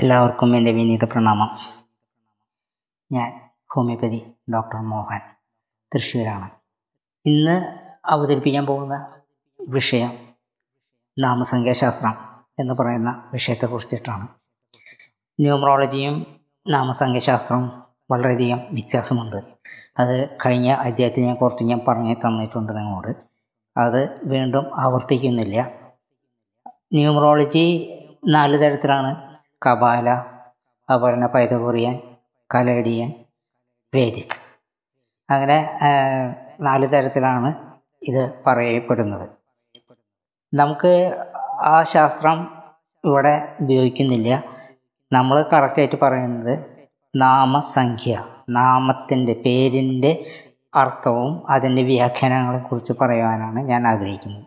എല്ലാവർക്കും എന്റെ വിനീത പ്രണാമം. ഞാൻ ഹോമിയോപ്പതി ഡോക്ടർ മോഹൻ തൃശ്ശൂരാണ്. ഇന്ന് അവതരിപ്പിക്കാൻ പോകുന്ന വിഷയം നാമസംഖ്യാശാസ്ത്രം എന്ന് പറയുന്ന വിഷയത്തെക്കുറിച്ചിട്ടാണ്. ന്യൂമറോളജിയും നാമസംഖ്യശാസ്ത്രവും വളരെയധികം വ്യത്യാസമുണ്ട്. അത് കഴിഞ്ഞ അധ്യായത്തിൽ ഞാൻ കുറച്ച് ഞാൻ പറഞ്ഞു തന്നിട്ടുണ്ട് നിങ്ങളോട്. അത് വീണ്ടും ആവർത്തിക്കുന്നില്ല. ന്യൂമറോളജി നാല് തരത്തിലാണ് അതുപോലെ തന്നെ പൈതകുറിയൻ കലേഡിയൻ വേദിക്. അങ്ങനെ നാല് തരത്തിലാണ് ഇത് പറയപ്പെടുന്നത്. നമുക്ക് ആ ശാസ്ത്രം ഇവിടെ ഉപയോഗിക്കുന്നില്ല. നമ്മൾ കറക്റ്റായിട്ട് പറയുന്നത് നാമസംഖ്യ നാമത്തിന്റെ പേരിന്റെ അർത്ഥവും അതിന്റെ വ്യാഖ്യാനങ്ങളെ കുറിച്ച് പറയുവാനാണ് ഞാൻ ആഗ്രഹിക്കുന്നത്.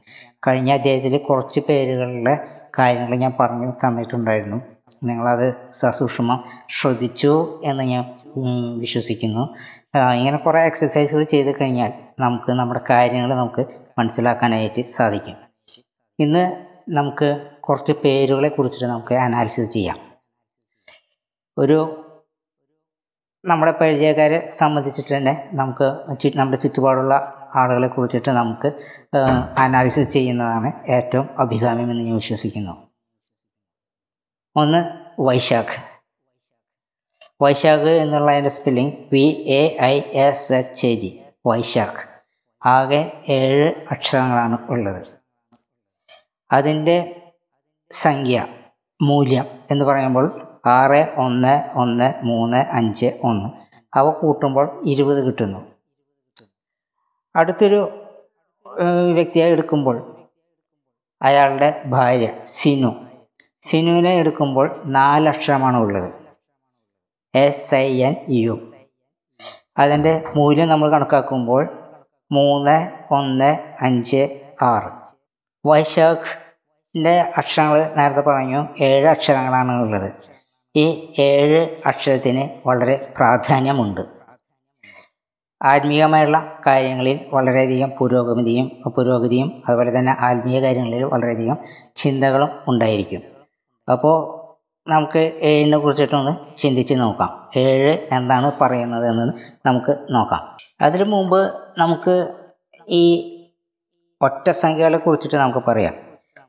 കഴിഞ്ഞ അധ്യായത്തിൽ കുറച്ച് പേരുകളിലെ കാര്യങ്ങൾ ഞാൻ പറഞ്ഞു തന്നിട്ടുണ്ടായിരുന്നു. നിങ്ങളത് സസൂക്ഷ്മം ശ്രദ്ധിച്ചു എന്ന് ഞാൻ വിശ്വസിക്കുന്നു. ഇങ്ങനെ കുറേ എക്സസൈസുകൾ ചെയ്ത് കഴിഞ്ഞാൽ നമുക്ക് നമ്മുടെ കാര്യങ്ങൾ നമുക്ക് മനസ്സിലാക്കാനായിട്ട് സാധിക്കും. ഇന്ന് നമുക്ക് കുറച്ച് പേരുകളെ കുറിച്ചിട്ട് നമുക്ക് അനാലിസിസ് ചെയ്യാം. ഒരു നമ്മുടെ പരിചയക്കാരെ സംബന്ധിച്ചിട്ട് തന്നെ നമുക്ക് നമ്മുടെ ചുറ്റുപാടുള്ള ആളുകളെ കുറിച്ചിട്ട് നമുക്ക് അനാലിസിസ് ചെയ്യുന്നതാണ് ഏറ്റവും അഭികാമ്യമെന്ന് ഞാൻ വിശ്വസിക്കുന്നു. ഒന്ന് വൈശാഖ്. വൈശാഖ് എന്നുള്ളതിന്റെ spelling V A I S H A G Vaishakh. ആകെ ഏഴ് അക്ഷരങ്ങളാണ് ഉള്ളത്. അതിന്റെ സംഖ്യ മൂല്യം എന്ന് പറയുമ്പോൾ ആറ് ഒന്ന് ഒന്ന് മൂന്ന് അഞ്ച് ഒന്ന്. അവ കൂട്ടുമ്പോൾ ഇരുപത് കിട്ടുന്നു. അടുത്തൊരു വ്യക്തിയെ എടുക്കുമ്പോൾ അയാളുടെ ഭാര്യ സിനു. സിനുവിനെ എടുക്കുമ്പോൾ നാലക്ഷരമാണ് ഉള്ളത്. എസ് ഐ എൻ യു അതിന്റെ മൂല്യം നമ്മൾ കണക്കാക്കുമ്പോൾ മൂന്ന് ഒന്ന് അഞ്ച് ആറ്. വൈശാഖിന്റെ അക്ഷരങ്ങൾ നേരത്തെ പറഞ്ഞു ഏഴ് അക്ഷരങ്ങളാണ് ഉള്ളത്. ഈ ഏഴ് അക്ഷരത്തിന് വളരെ പ്രാധാന്യമുണ്ട്. ആത്മീയമായുള്ള കാര്യങ്ങളിൽ വളരെയധികം പുരോഗതിയും പുരോഗതിയും അതുപോലെ തന്നെ ആത്മീയ കാര്യങ്ങളിൽ വളരെയധികം ചിന്തകളും ഉണ്ടായിരിക്കും. അപ്പോൾ നമുക്ക് ഏഴിനെ കുറിച്ചിട്ടൊന്ന് ചിന്തിച്ച് നോക്കാം. ഏഴ് എന്താണ് പറയുന്നത് എന്ന് നമുക്ക് നോക്കാം. അതിനു മുമ്പ് നമുക്ക് ഈ ഒറ്റ സംഖ്യകളെ കുറിച്ചിട്ട് നമുക്ക് പറയാം.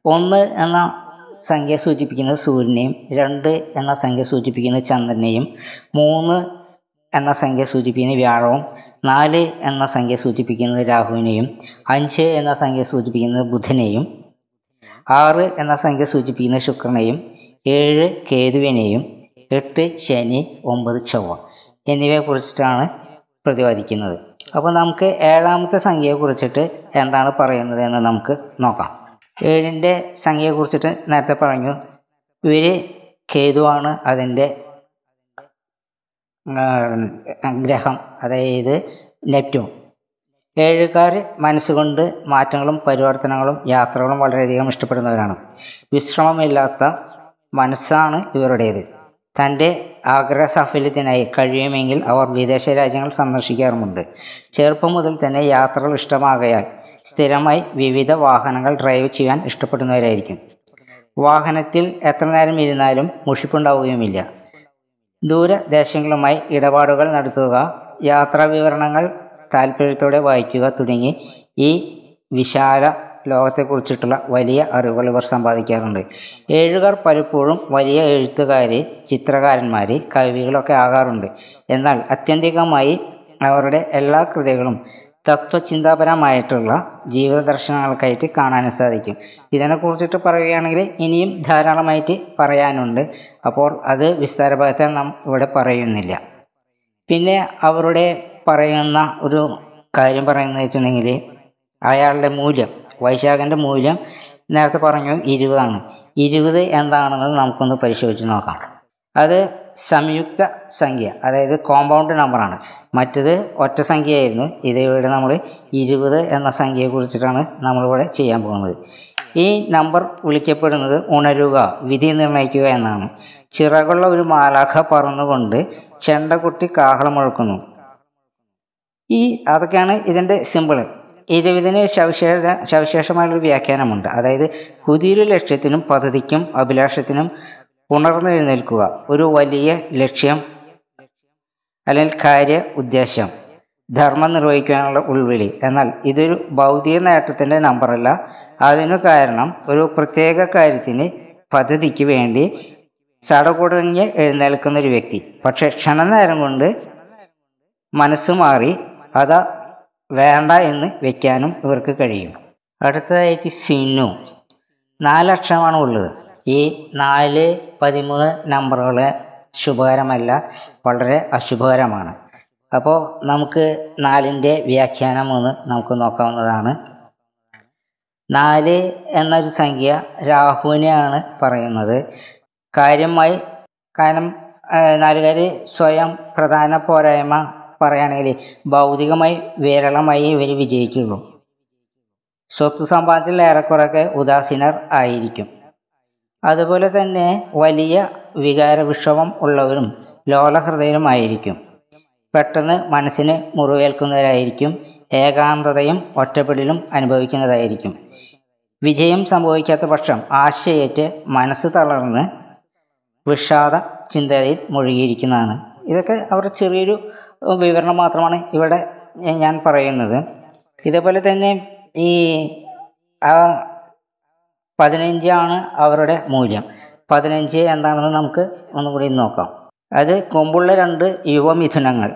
ഒന്ന് എന്ന സംഖ്യ സൂചിപ്പിക്കുന്നത് സൂര്യനെയും രണ്ട് എന്ന സംഖ്യ സൂചിപ്പിക്കുന്നത് ചന്ദ്രനെയും മൂന്ന് എന്ന സംഖ്യ സൂചിപ്പിക്കുന്നത് വ്യാഴവും നാല് എന്ന സംഖ്യ സൂചിപ്പിക്കുന്നത് രാഹുവിനെയും അഞ്ച് എന്ന സംഖ്യ സൂചിപ്പിക്കുന്നത് ബുധനെയും ആറ് എന്ന സംഖ്യ സൂചിപ്പിക്കുന്ന ശുക്രനെയും ഏഴ് കേതുവിനെയും എട്ട് ശനി ഒമ്പത് ചൊവ്വ എന്നിവയെ കുറിച്ചിട്ടാണ് പ്രതിപാദിക്കുന്നത്. അപ്പോൾ നമുക്ക് ഏഴാമത്തെ സംഖ്യയെ കുറിച്ചിട്ട് എന്താണ് പറയുന്നത് എന്ന് നമുക്ക് നോക്കാം. ഏഴിന്റെ സംഖ്യയെ കുറിച്ചിട്ട് നേരത്തെ പറഞ്ഞു. ഇവർ കേതുവാണ് അതിന്റെ ഗ്രഹം അതായത് നെപ്റ്റ്യൂൺ. ഏഴുകാർ മനസ്സുകൊണ്ട് മാറ്റങ്ങളും പരിവർത്തനങ്ങളും യാത്രകളും വളരെയധികം ഇഷ്ടപ്പെടുന്നവരാണ്. വിശ്രമമില്ലാത്ത മനസ്സാണ് ഇവരുടേത്. തന്റെ ആഗ്രഹ സാഫല്യത്തിനായി കഴിയുമെങ്കിൽ അവർ വിദേശ രാജ്യങ്ങൾ സന്ദർശിക്കാറുമുണ്ട്. ചെറുപ്പം മുതൽ തന്നെ യാത്രകൾ ഇഷ്ടമാകയാൽ സ്ഥിരമായി വിവിധ വാഹനങ്ങൾ ഡ്രൈവ് ചെയ്യാൻ ഇഷ്ടപ്പെടുന്നവരായിരിക്കും. വാഹനത്തിൽ എത്ര നേരം ഇരുന്നാലും മുഷിപ്പുണ്ടാവുകയുമില്ല. ദൂരദേശങ്ങളുമായി ഇടപാടുകൾ നടത്തുക യാത്രാ വിവരണങ്ങൾ താല്പര്യത്തോടെ വായിക്കുക തുടങ്ങി ഈ വിശാല ലോകത്തെക്കുറിച്ചിട്ടുള്ള വലിയ അറിവുകൾ ഇവർ സമ്പാദിക്കാറുണ്ട്. എഴുകാർ പലപ്പോഴും വലിയ എഴുത്തുകാർ ചിത്രകാരന്മാർ കവികളൊക്കെ ആകാറുണ്ട്. എന്നാൽ അത്യന്തികമായി അവരുടെ എല്ലാ കൃതികളും തത്വചിന്താപരമായിട്ടുള്ള ജീവിത ദർശനങ്ങൾക്കായിട്ട് കാണാനും സാധിക്കും. ഇതിനെക്കുറിച്ചിട്ട് പറയുകയാണെങ്കിൽ ഇനിയും ധാരാളമായിട്ട് പറയാനുണ്ട്. അപ്പോൾ അത് വിസ്താരഭാഗത്തെ നാം ഇവിടെ പറയുന്നില്ല. പിന്നെ അവരുടെ പറയുന്ന ഒരു കാര്യം പറയുന്നത് വെച്ചിട്ടുണ്ടെങ്കിൽ അയാളുടെ മൂല്യം വൈശാഖന്റെ മൂല്യം നേരത്തെ പറഞ്ഞു ഇരുപതാണ്. ഇരുപത് എന്താണെന്ന് നമുക്കൊന്ന് പരിശോധിച്ച് നോക്കാം. അത് സംയുക്ത സംഖ്യ അതായത് കോമ്പൗണ്ട് നമ്പറാണ് മറ്റത് ഒറ്റ സംഖ്യയായിരുന്നു. ഇതിവിടെ നമ്മൾ ഇരുപത് എന്ന സംഖ്യയെ കുറിച്ചിട്ടാണ് നമ്മളിവിടെ ചെയ്യാൻ പോകുന്നത്. ഈ നമ്പർ വിളിക്കപ്പെടുന്നത് ഉണരുക വിധി നിർണയിക്കുക എന്നാണ്. ചിറകുള്ള ഒരു മാലാഖ പറന്നുകൊണ്ട് ചെണ്ടകുട്ടി കാഹളം മുഴക്കുന്നു. ഈ അതൊക്കെയാണ് ഇതിന്റെ സിമ്പിൾ ഇരുപതിന് സവിശേഷ സവിശേഷമായൊരു വ്യാഖ്യാനമുണ്ട്. അതായത് പുതിയൊരു ലക്ഷ്യത്തിനും പദ്ധതിക്കും അഭിലാഷത്തിനും ഉണർന്നെഴുന്നേൽക്കുക. ഒരു വലിയ ലക്ഷ്യം അല്ലെങ്കിൽ കാര്യ ഉദ്ദേശം. ധർമ്മം നിർവഹിക്കാനുള്ള ഉൾവിളി. എന്നാൽ ഇതൊരു ഭൗതിക നേട്ടത്തിന്റെ നമ്പറല്ല. അതിനു കാരണം ഒരു പ്രത്യേക കാര്യത്തിന് പദ്ധതിക്ക് വേണ്ടി സടകുടഞ്ഞ് എഴുന്നേൽക്കുന്ന ഒരു വ്യക്തി. പക്ഷെ ക്ഷണനേരം കൊണ്ട് മനസ്സ് മാറി അത് വേണ്ട എന്ന് വെക്കാനും ഇവർക്ക് കഴിയും. അടുത്തതായിട്ട് സിനു. നാലക്ഷരമാണ് ഉള്ളത്. ഈ നാല് പതിമൂന്ന് നമ്പറുകൾ ശുഭകരമല്ല വളരെ അശുഭകരമാണ്. അപ്പോൾ നമുക്ക് നാലിന്റെ വ്യാഖ്യാനം ഒന്ന് നമുക്ക് നോക്കാവുന്നതാണ്. നാല് എന്നൊരു സംഖ്യ രാഹുവിനെയാണ് പറയുന്നത്. കാര്യമായി കാരണം നാലുകാർ സ്വയം പ്രധാന പോരായ്മ പറയുകയാണെങ്കിൽ ഭൗതികമായി വിരളമായി ഇവർ വിജയിക്കുള്ളൂ സ്വത്ത് സമ്പാദത്തിൽ ഏറെക്കുറെയൊക്കെ ഉദാസീനർ ആയിരിക്കും. അതുപോലെ തന്നെ വലിയ വികാരവിക്ഷോഭം ഉള്ളവരും ലോലഹൃദയരുമായിരിക്കും പെട്ടെന്ന് മനസ്സിന് മുറിവേൽക്കുന്നവരായിരിക്കും. ഏകാന്തതയും ഒറ്റപ്പെടലും അനുഭവിക്കുന്നതായിരിക്കും. വിജയം സംഭവിക്കാത്ത പക്ഷം ആശയേറ്റ് മനസ്സ് തളർന്ന് വിഷാദ ചിന്തയിൽ മുഴുകിയിരിക്കുന്നതാണ്. ഇതൊക്കെ അവരുടെ ചെറിയൊരു വിവരണം മാത്രമാണ് ഇവിടെ ഞാൻ പറയുന്നത്. ഇതേപോലെ തന്നെ ഈ പതിനഞ്ചാണ് അവരുടെ മൂല്യം. പതിനഞ്ച് എന്താണെന്ന് നമുക്ക് ഒന്നുകൂടി നോക്കാം. അത് കൊമ്പുള്ള രണ്ട് യുവമിഥുനങ്ങൾ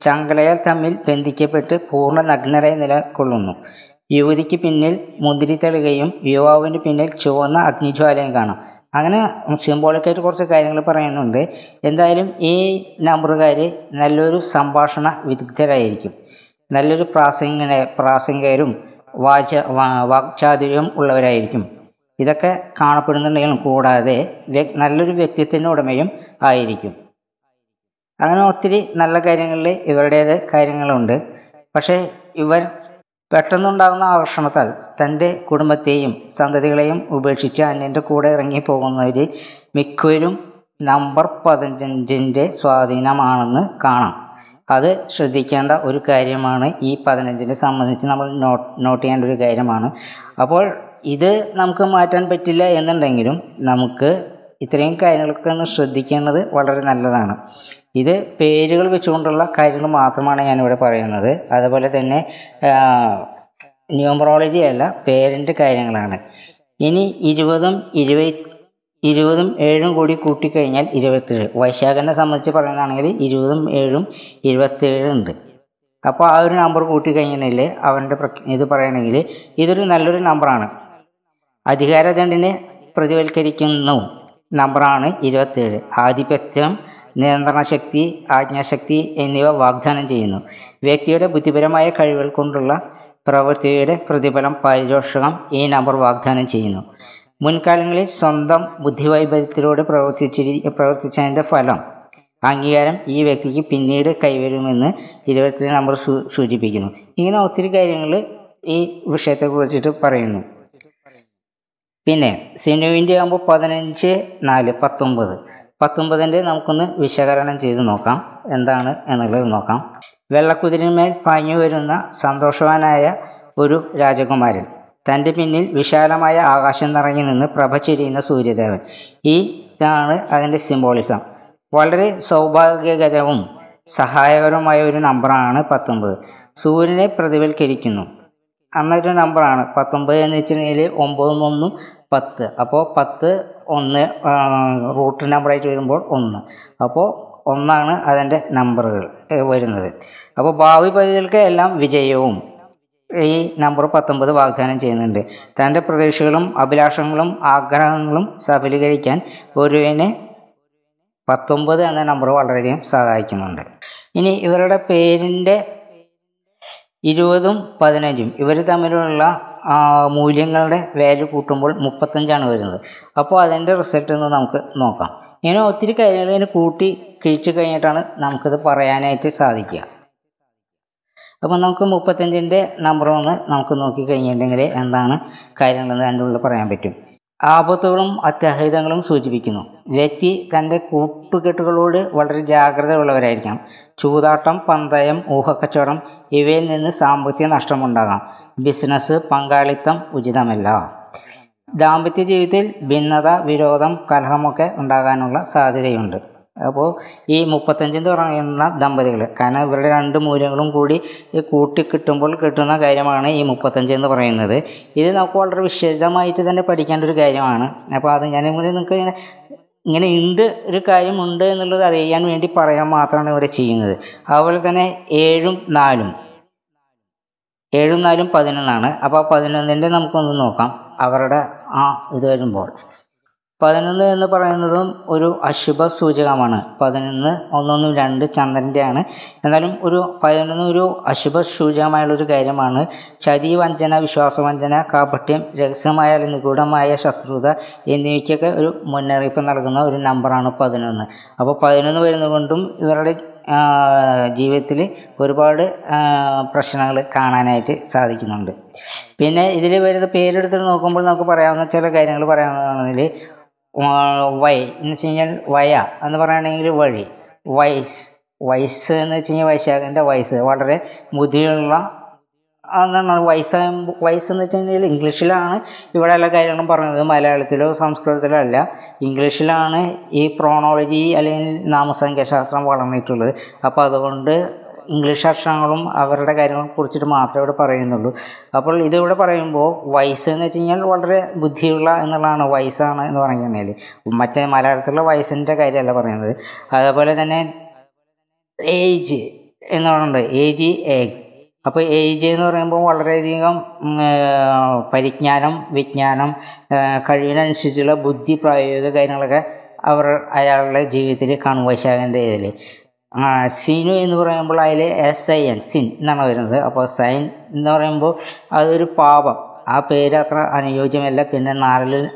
ചങ്കലയാൽ തമ്മിൽ ബന്ധിക്കപ്പെട്ട് പൂർണ നഗ്നരായി നിലകൊള്ളുന്നു. യുവതിക്ക് പിന്നിൽ മുന്തിരി തെളുകയും യുവാവിന് പിന്നിൽ ചുവന്ന അഗ്നിജ്വാലയും കാണാം. അങ്ങനെ സിംബോളിക്കായിട്ട് കുറച്ച് കാര്യങ്ങൾ പറയുന്നുണ്ട്. എന്തായാലും ഈ നമ്പറുകാർ നല്ലൊരു സംഭാഷണ വിദഗ്ധരായിരിക്കും. നല്ലൊരു പ്രാസംഗിനെ പ്രാസംഗികരും വാച വാക്ചാതുര്യം ഉള്ളവരായിരിക്കും. ഇതൊക്കെ കാണപ്പെടുന്നുണ്ടെങ്കിലും കൂടാതെ നല്ലൊരു വ്യക്തിത്വത്തിന്റെ ഉടമയും ആയിരിക്കും. അങ്ങനെ ഒത്തിരി നല്ല കാര്യങ്ങളിൽ ഇവരുടേത് കാര്യങ്ങളുണ്ട്. പക്ഷേ ഇവർ പെട്ടെന്നുണ്ടാകുന്ന ആകർഷണത്താൽ തന്റെ കുടുംബത്തെയും സന്തതികളെയും ഉപേക്ഷിച്ച് അന്യന്റെ കൂടെ ഇറങ്ങി പോകുന്നവർ മിക്കവരും നമ്പർ പതിനഞ്ചിന്റെ സ്വാധീനമാണെന്ന് കാണാം. അത് ശ്രദ്ധിക്കേണ്ട ഒരു കാര്യമാണ് ഈ പതിനഞ്ചിനെ സംബന്ധിച്ച് നമ്മൾ നോട്ട് നോട്ട് ചെയ്യേണ്ട ഒരു കാര്യമാണ്. അപ്പോൾ ഇത് നമുക്ക് മാറ്റാൻ പറ്റില്ല എന്നുണ്ടെങ്കിലും നമുക്ക് ഇത്രയും കാര്യങ്ങളൊക്കെ ഒന്ന് ശ്രദ്ധിക്കേണ്ടത് വളരെ നല്ലതാണ്. ഇത് പേരുകൾ വെച്ചുകൊണ്ടുള്ള കാര്യങ്ങൾ മാത്രമാണ് ഞാനിവിടെ പറയുന്നത്. അതുപോലെ തന്നെ ന്യൂമറോളജി അല്ല പേരിന്റെ കാര്യങ്ങളാണ്. ഇനി ഇരുപതും ഇരുപത് ഇരുപതും ഏഴും കൂടി കൂട്ടിക്കഴിഞ്ഞാൽ ഇരുപത്തേഴ്. വൈശാഖനെ സംബന്ധിച്ച് പറയുന്നതാണെങ്കിൽ ഇരുപതും ഏഴും ഇരുപത്തേഴുണ്ട് അപ്പോൾ ആ ഒരു നമ്പർ കൂട്ടിക്കഴിഞ്ഞാൽ അവന്റെ ഇത് പറയണമെങ്കിൽ ഇതൊരു നല്ലൊരു നമ്പറാണ്. അധികാരദണ്ഡിനെ പ്രതിവൽക്കരിക്കുന്നു. നമ്പറാണ് ഇരുപത്തേഴ് ആധിപത്യം നിയന്ത്രണശക്തി ആജ്ഞാശക്തി എന്നിവ വാഗ്ദാനം ചെയ്യുന്നു. വ്യക്തിയുടെ ബുദ്ധിപരമായ കഴിവുകൾ കൊണ്ടുള്ള പ്രവൃത്തിയുടെ പ്രതിഫലം പാരിതോഷികം ഈ നമ്പർ വാഗ്ദാനം ചെയ്യുന്നു. മുൻകാലങ്ങളിൽ സ്വന്തം ബുദ്ധിവൈപര്യത്തിലൂടെ പ്രവർത്തിച്ചിരി പ്രവർത്തിച്ചതിന്റെ ഫലം അംഗീകാരം ഈ വ്യക്തിക്ക് പിന്നീട് കൈവരുമെന്ന് ഇരുപത്തിരണ്ട് നമ്പർ സൂചിപ്പിക്കുന്നു. ഇങ്ങനെ ഒത്തിരി കാര്യങ്ങൾ ഈ വിഷയത്തെ കുറിച്ചിട്ട് പറയുന്നു. പിന്നെ സിനുവിന്റെ ആകുമ്പോൾ പതിനഞ്ച് നാല് പത്തൊമ്പത്. പത്തൊമ്പതിന്റെ നമുക്കൊന്ന് വിശകലനം ചെയ്ത് നോക്കാം. എന്താണ് എന്നുള്ളത് നോക്കാം. വെള്ളക്കുതിരിന്മേൽ പാഞ്ഞു വരുന്ന സന്തോഷവാനായ ഒരു രാജകുമാരൻ. തന്റെ പിന്നിൽ വിശാലമായ ആകാശം നിറങ്ങി നിന്ന് പ്രഭ ചൊരിയുന്ന സൂര്യദേവൻ. ഈ ഇതാണ് അതിന്റെ സിംബോളിസം വളരെ സൗഭാഗ്യകരവും സഹായകരവുമായ ഒരു നമ്പറാണ് പത്തൊമ്പത്. സൂര്യനെ പ്രതിവൽക്കരിക്കുന്നു അന്നൊരു നമ്പറാണ് പത്തൊമ്പത് എന്ന് വെച്ചിട്ടുണ്ടെങ്കിൽ ഒമ്പതും ഒന്നും പത്ത്. അപ്പോൾ പത്ത് ഒന്ന് റൂട്ട് നമ്പറായിട്ട് വരുമ്പോൾ ഒന്ന്. അപ്പോൾ ഒന്നാണ് അതിന്റെ നമ്പറുകൾ വരുന്നത്. അപ്പോൾ ഭാവി പദ്ധതികൾക്ക് എല്ലാം വിജയവും ഈ നമ്പർ പത്തൊമ്പത് വാഗ്ദാനം ചെയ്യുന്നുണ്ട്. തന്റെ പ്രതീക്ഷകളും അഭിലാഷങ്ങളും ആഗ്രഹങ്ങളും സഫലീകരിക്കാൻ ഒരുവിനെ പത്തൊമ്പത് എന്ന നമ്പർ വളരെയധികം സഹായിക്കുന്നുണ്ട്. ഇനി ഇവരുടെ പേരിന്റെ ഇരുപതും പതിനഞ്ചും. ഇവർ തമ്മിലുള്ള മൂല്യങ്ങളുടെ വാല്യൂ കൂട്ടുമ്പോൾ മുപ്പത്തഞ്ചാണ് വരുന്നത്. അപ്പോൾ അതിന്റെ റിസൾട്ട് ഒന്ന് നമുക്ക് നോക്കാം. ഇങ്ങനെ ഒത്തിരി കാര്യങ്ങൾ ഇങ്ങനെ കൂട്ടി കിഴിച്ച് കഴിഞ്ഞിട്ടാണ് നമുക്കിത് പറയാനായിട്ട് സാധിക്കുക. അപ്പോൾ നമുക്ക് മുപ്പത്തഞ്ചിന്റെ നമ്പർ ഒന്ന് നമുക്ക് നോക്കി നോക്കിക്കഴിഞ്ഞിട്ടുണ്ടെങ്കിൽ എന്താണ് കാര്യങ്ങളെന്ന് അതിന്റെ ഉള്ളിൽ പറയാൻ പറ്റും. ആപത്തുകളും അത്യാഹിതങ്ങളും സൂചിപ്പിക്കുന്നു. വ്യക്തി തന്റെ കൂട്ടുകെട്ടുകളോട് വളരെ ജാഗ്രത ഉള്ളവരായിരിക്കണം ചൂതാട്ടം പന്തയം ഊഹക്കച്ചവടം ഇവയിൽ നിന്ന് സാമ്പത്തിക നഷ്ടമുണ്ടാകാം. ബിസിനസ് പങ്കാളിത്തം ഉചിതമല്ല. ദാമ്പത്യ ജീവിതത്തിൽ ഭിന്നത വിരോധം കലഹമൊക്കെ ഉണ്ടാകാനുള്ള സാധ്യതയുണ്ട്. അപ്പോൾ ഈ മുപ്പത്തഞ്ചെന്ന് പറയുന്ന ദമ്പതികൾ. കാരണം ഇവരുടെ രണ്ട് മൂല്യങ്ങളും കൂടി കൂട്ടി കിട്ടുമ്പോൾ കിട്ടുന്ന കാര്യമാണ് ഈ മുപ്പത്തഞ്ച് എന്ന് പറയുന്നത്. ഇത് നമുക്ക് വളരെ വിശദമായിട്ട് തന്നെ പഠിക്കേണ്ട ഒരു കാര്യമാണ്. അപ്പോൾ അത് ഞാൻ നിങ്ങൾക്ക് ഇങ്ങനെ ഇങ്ങനെ ഉണ്ട് ഒരു കാര്യമുണ്ട് എന്നുള്ളത് അറിയാൻ വേണ്ടി പറയാൻ മാത്രമാണ് ഇവിടെ ചെയ്യുന്നത്. അതുപോലെ തന്നെ ഏഴും നാലും. ഏഴും നാലും പതിനൊന്നാണ്. അപ്പോൾ ആ പതിനൊന്നിന്റെ നമുക്കൊന്ന് നോക്കാം. അവരുടെ ആ ഇത് വരുമ്പോൾ. പതിനൊന്ന് എന്ന് പറയുന്നതും ഒരു അശുഭ സൂചകമാണ്. പതിനൊന്ന് ഒന്നൊന്നും രണ്ട് ചന്ദ്രന്റെയാണ് എന്നാലും ഒരു പതിനൊന്ന് ഒരു അശുഭ സൂചകമായുള്ളൊരു കാര്യമാണ്. ചതി വഞ്ചന വിശ്വാസവഞ്ചന കാപട്യം രഹസ്യമായ അല്ലെങ്കിൽ നിഗൂഢമായ ശത്രുത എന്നിവയ്ക്കൊക്കെ ഒരു മുന്നറിയിപ്പ് നൽകുന്ന ഒരു നമ്പറാണ് പതിനൊന്ന്. അപ്പോൾ പതിനൊന്ന് വരുന്നതുകൊണ്ടും ഇവരുടെ ജീവിതത്തിൽ ഒരുപാട് പ്രശ്നങ്ങൾ കാണാനായിട്ട് സാധിക്കുന്നുണ്ട്. പിന്നെ ഇതിൽ വരുന്ന പേരെടുത്ത് നോക്കുമ്പോൾ നമുക്ക് പറയാവുന്ന ചില കാര്യങ്ങൾ പറയാവുന്നതിൽ വൈ എന്ന് വെച്ച് കഴിഞ്ഞാൽ വയ എന്ന് പറയുകയാണെങ്കിൽ വഴി. വയസ് വയസ്സ് എന്ന് വെച്ച് കഴിഞ്ഞാൽ വൈശാഖന്റെ വയസ്സ് വളരെ മുതിയുള്ള എന്നാണ് വയസ്സ് വയസ്സ് എന്ന് വെച്ച് കഴിഞ്ഞാൽ ഇംഗ്ലീഷിലാണ് ഇവിടെ എല്ലാ കാര്യങ്ങളും പറയുന്നത് മലയാളത്തിലോ സംസ്കൃതത്തിലോ അല്ല. ഇംഗ്ലീഷിലാണ് ഈ പ്രോണോളജി അല്ലെങ്കിൽ നാമസംഖ്യാശാസ്ത്രം വളർന്നിട്ടുള്ളത്. അപ്പോൾ അതുകൊണ്ട് ഇംഗ്ലീഷ് അക്ഷരങ്ങളും അവരുടെ കാര്യങ്ങളെ കുറിച്ചിട്ട് മാത്രമേ ഇവിടെ പറയുന്നുള്ളൂ. അപ്പോൾ ഇതിവിടെ പറയുമ്പോൾ വയസ്സ് എന്ന് വെച്ച് കഴിഞ്ഞാൽ വളരെ ബുദ്ധിയുള്ള എന്നുള്ളതാണ്. വയസ്സാണ് എന്ന് പറഞ്ഞു കഴിഞ്ഞാൽ മറ്റേ മലയാളത്തിലുള്ള വയസ്സിന്റെ കാര്യമല്ല പറയുന്നത്. അതേപോലെ തന്നെ ഏജ് എന്ന് പറയുന്നുണ്ട് ഏജ് ഏഗ് അപ്പോൾ ഏജ് എന്ന് പറയുമ്പോൾ വളരെയധികം പരിജ്ഞാനം വിജ്ഞാനം കഴിവിനനുസരിച്ചുള്ള ബുദ്ധി പ്രായോഗിക കാര്യങ്ങളൊക്കെ അവർ അയാളുടെ ജീവിതത്തിൽ കാണും. വൈശാഖന്റെ ഇതിൽ സിനു എന്ന് പറയുമ്പോൾ അതിൽ എസ് ഐ എൻ സിൻ എന്നാണ് വരുന്നത്. അപ്പോൾ സൈൻ എന്ന് പറയുമ്പോൾ അതൊരു പാപം. ആ പേര് അത്ര അനുയോജ്യമല്ല. പിന്നെ നാലിൽ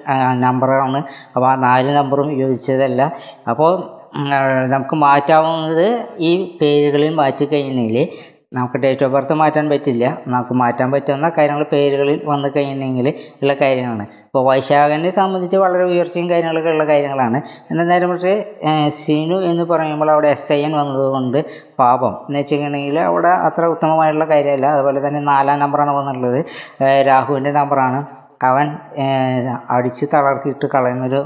നമ്പറാണ് അപ്പോൾ ആ നാല് നമ്പറും യോജിച്ചതല്ല. അപ്പോൾ നമുക്ക് മാറ്റാവുന്നത് ഈ പേരുകളിൽ മാറ്റി കഴിഞ്ഞെങ്കിൽ നമുക്ക് ഡേറ്റ് ഓഫ് ബർത്ത് മാറ്റാൻ പറ്റില്ല. നമുക്ക് മാറ്റാൻ പറ്റുന്ന കാര്യങ്ങൾ പേരുകളിൽ വന്നു കഴിഞ്ഞെങ്കിൽ ഉള്ള കാര്യങ്ങളാണ്. ഇപ്പോൾ വൈശാഖനെ സംബന്ധിച്ച് വളരെ ഉയർച്ചയും കാര്യങ്ങളൊക്കെ ഉള്ള കാര്യങ്ങളാണ്. എന്നാൽ നേരം പക്ഷേ സിനു എന്ന് പറയുമ്പോൾ അവിടെ എസ് ഐ എൻ വന്നതുകൊണ്ട് പാപം. എന്ന് വെച്ചിട്ടുണ്ടെങ്കിൽ അവിടെ അത്ര ഉത്തമമായിട്ടുള്ള കാര്യമല്ല. അതുപോലെ തന്നെ നാലാം നമ്പറാണ് വന്നിട്ടുള്ളത് രാഹുവിന്റെ നമ്പറാണ് അവൻ അടിച്ച് തളർത്തിയിട്ട് കളയുന്നൊരു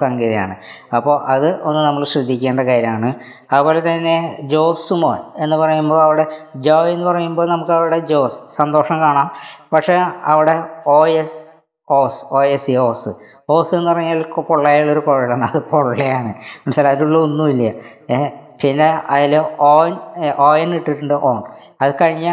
സംഗതിയാണ്. അപ്പോൾ അത് ഒന്ന് നമ്മൾ ശ്രദ്ധിക്കേണ്ട കാര്യമാണ്. അതുപോലെ തന്നെ ജോസ് മോൻ എന്ന് പറയുമ്പോൾ അവിടെ ജോയ് എന്ന് പറയുമ്പോൾ നമുക്ക് അവിടെ ജോസ് സന്തോഷം കാണാം. പക്ഷേ അവിടെ O S os O S C os. Os എന്ന് പറഞ്ഞാൽ പൊള്ളയുള്ളൊരു കുഴലാണ്. അത് പൊള്ളയാണ്. മനസ്സിലായി? അതിലുള്ള ഒന്നുമില്ല. പിന്നെ അതിൽ ഓൺ ഓയൻ ഇട്ടിട്ടുണ്ട് ഓൺ അത് കഴിഞ്ഞ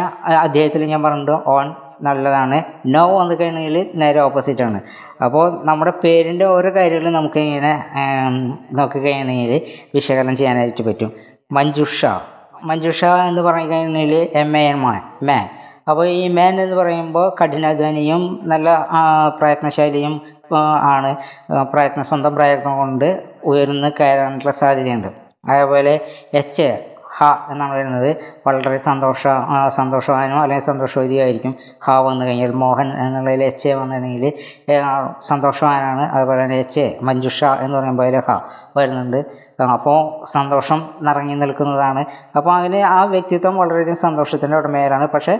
അദ്ദേഹത്തിൽ ഞാൻ പറഞ്ഞിട്ടുണ്ട് ഓൺ നല്ലതാണ്. നോ വന്നു കഴിഞ്ഞാൽ നേരെ ഓപ്പോസിറ്റാണ് അപ്പോൾ നമ്മുടെ പേരിന്റെ ഓരോ കാര്യങ്ങളും നമുക്ക് ഇങ്ങനെ നോക്കിക്കഴിഞ്ഞാൽ വിശകലനം ചെയ്യാനായിട്ട് പറ്റും. മഞ്ജുഷ. മഞ്ജുഷ എന്ന് പറഞ്ഞു കഴിഞ്ഞാൽ എം എ എൻ മാൻ മാൻ അപ്പോൾ ഈ മാൻ എന്ന് പറയുമ്പോൾ കഠിനാധ്വാനിയും നല്ല പ്രയത്നശൈലിയും ആണ്. പ്രയത്നം സ്വന്തം പ്രയത്നം കൊണ്ട് ഉയർന്ന് കയറാനുള്ള സാധ്യതയുണ്ട്. അതേപോലെ എച്ച് ഹ എന്നാണ് വരുന്നത് വളരെ സന്തോഷ സന്തോഷവാനോ അല്ലെങ്കിൽ സന്തോഷവതിയായിരിക്കും ഹ വന്നു കഴിഞ്ഞാൽ. മോഹൻ എന്നുള്ളതിൽ എച്ച് എ വന്നിട്ടുണ്ടെങ്കിൽ സന്തോഷവാനാണ്. അതുപോലെ തന്നെ എച്ച് എ മഞ്ജുഷ എന്ന് പറയുമ്പോൾ അതിൽ ഹ വരുന്നുണ്ട്. അപ്പോൾ സന്തോഷം നിറങ്ങി നിൽക്കുന്നതാണ്. അപ്പോൾ അങ്ങനെ ആ വ്യക്തിത്വം വളരെയധികം സന്തോഷത്തിന്റെ ഉടമയാണ് പക്ഷേ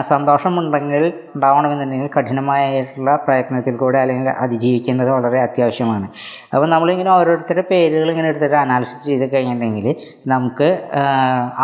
സന്തോഷമുണ്ടെങ്കിൽ ഉണ്ടാവണമെന്നുണ്ടെങ്കിൽ കഠിനമായിട്ടുള്ള പ്രയത്നത്തിൽ കൂടെ അല്ലെങ്കിൽ അതിജീവിക്കേണ്ടത് വളരെ അത്യാവശ്യമാണ്. അപ്പോൾ നമ്മളിങ്ങനെ ഓരോരുത്തരുടെ പേരുകൾ ഇങ്ങനെ എടുത്തിട്ട് അനാലിസിസ് ചെയ്ത് കഴിഞ്ഞിട്ടുണ്ടെങ്കിൽ നമുക്ക്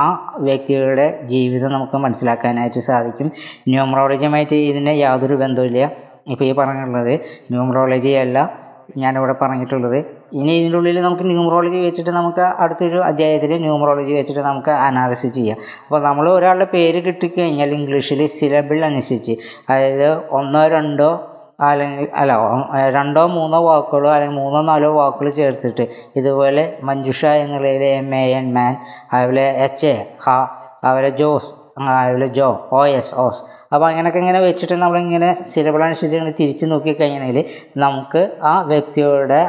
ആ വ്യക്തികളുടെ ജീവിതം നമുക്ക് മനസ്സിലാക്കാനായിട്ട് സാധിക്കും. ന്യൂമറോളജിയുമായിട്ട് ഇതിന് യാതൊരു ബന്ധവുമില്ല. ഇപ്പോൾ ഈ പറഞ്ഞിട്ടുള്ളത് ന്യൂമറോളജി അല്ല ഞാനിവിടെ പറഞ്ഞിട്ടുള്ളത്. ഇനി ഇതിന്റെ ഉള്ളിൽ നമുക്ക് ന്യൂമറോളജി വെച്ചിട്ട് നമുക്ക് അടുത്തൊരു അധ്യായത്തിൽ ന്യൂമറോളജി വെച്ചിട്ട് നമുക്ക് അനാലിസിസ് ചെയ്യാം. അപ്പോൾ നമ്മൾ ഒരാളുടെ പേര് കിട്ടിക്കഴിഞ്ഞാൽ ഇംഗ്ലീഷിൽ സിലബിൾ അനുസരിച്ച് അതായത് ഒന്നോ രണ്ടോ അല്ലെങ്കിൽ അല്ല രണ്ടോ മൂന്നോ വാക്കുകളോ അല്ലെങ്കിൽ മൂന്നോ നാലോ വാക്കുകൾ ചേർത്തിട്ട് ഇതുപോലെ മഞ്ജുഷ എന്നുള്ളതിൽ എം എ എൻ മാൻ അതുപോലെ എച്ച് എ ഹ അതുപോലെ ജോസ് അതുപോലെ ജോ ഓ എസ് ഓസ് അപ്പോൾ അങ്ങനെയൊക്കെ ഇങ്ങനെ വെച്ചിട്ട് നമ്മളിങ്ങനെ സിലബിൾ അനുസരിച്ച് ഇങ്ങനെ തിരിച്ച് നോക്കിക്കഴിഞ്ഞാൽ നമുക്ക് ആ വ്യക്തിയുടെ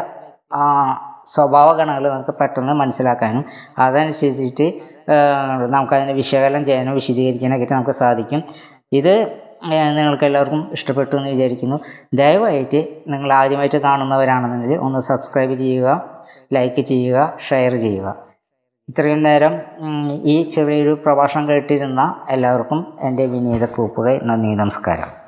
സ്വഭാവ ഗണങ്ങൾ നമുക്ക് പെട്ടെന്ന് മനസ്സിലാക്കാനും അതനുസരിച്ചിട്ട് നമുക്കതിനെ വിശകലനം ചെയ്യാനും വിശദീകരിക്കാനൊക്കെ നമുക്ക് സാധിക്കും. ഇത് നിങ്ങൾക്ക് എല്ലാവർക്കും ഇഷ്ടപ്പെട്ടു എന്ന് വിചാരിക്കുന്നു. ദയവായിട്ട് നിങ്ങൾ ആദ്യമായിട്ട് കാണുന്നവരാണെന്നുണ്ടെങ്കിൽ ഒന്ന് സബ്സ്ക്രൈബ് ചെയ്യുക ലൈക്ക് ചെയ്യുക ഷെയർ ചെയ്യുക. ഇത്രയും നേരം ഈ ചെറിയൊരു പ്രഭാഷണം കേട്ടിരുന്ന എല്ലാവർക്കും എന്റെ വിനീത കൂപ്പുകൈ നന്ദി നമസ്കാരം.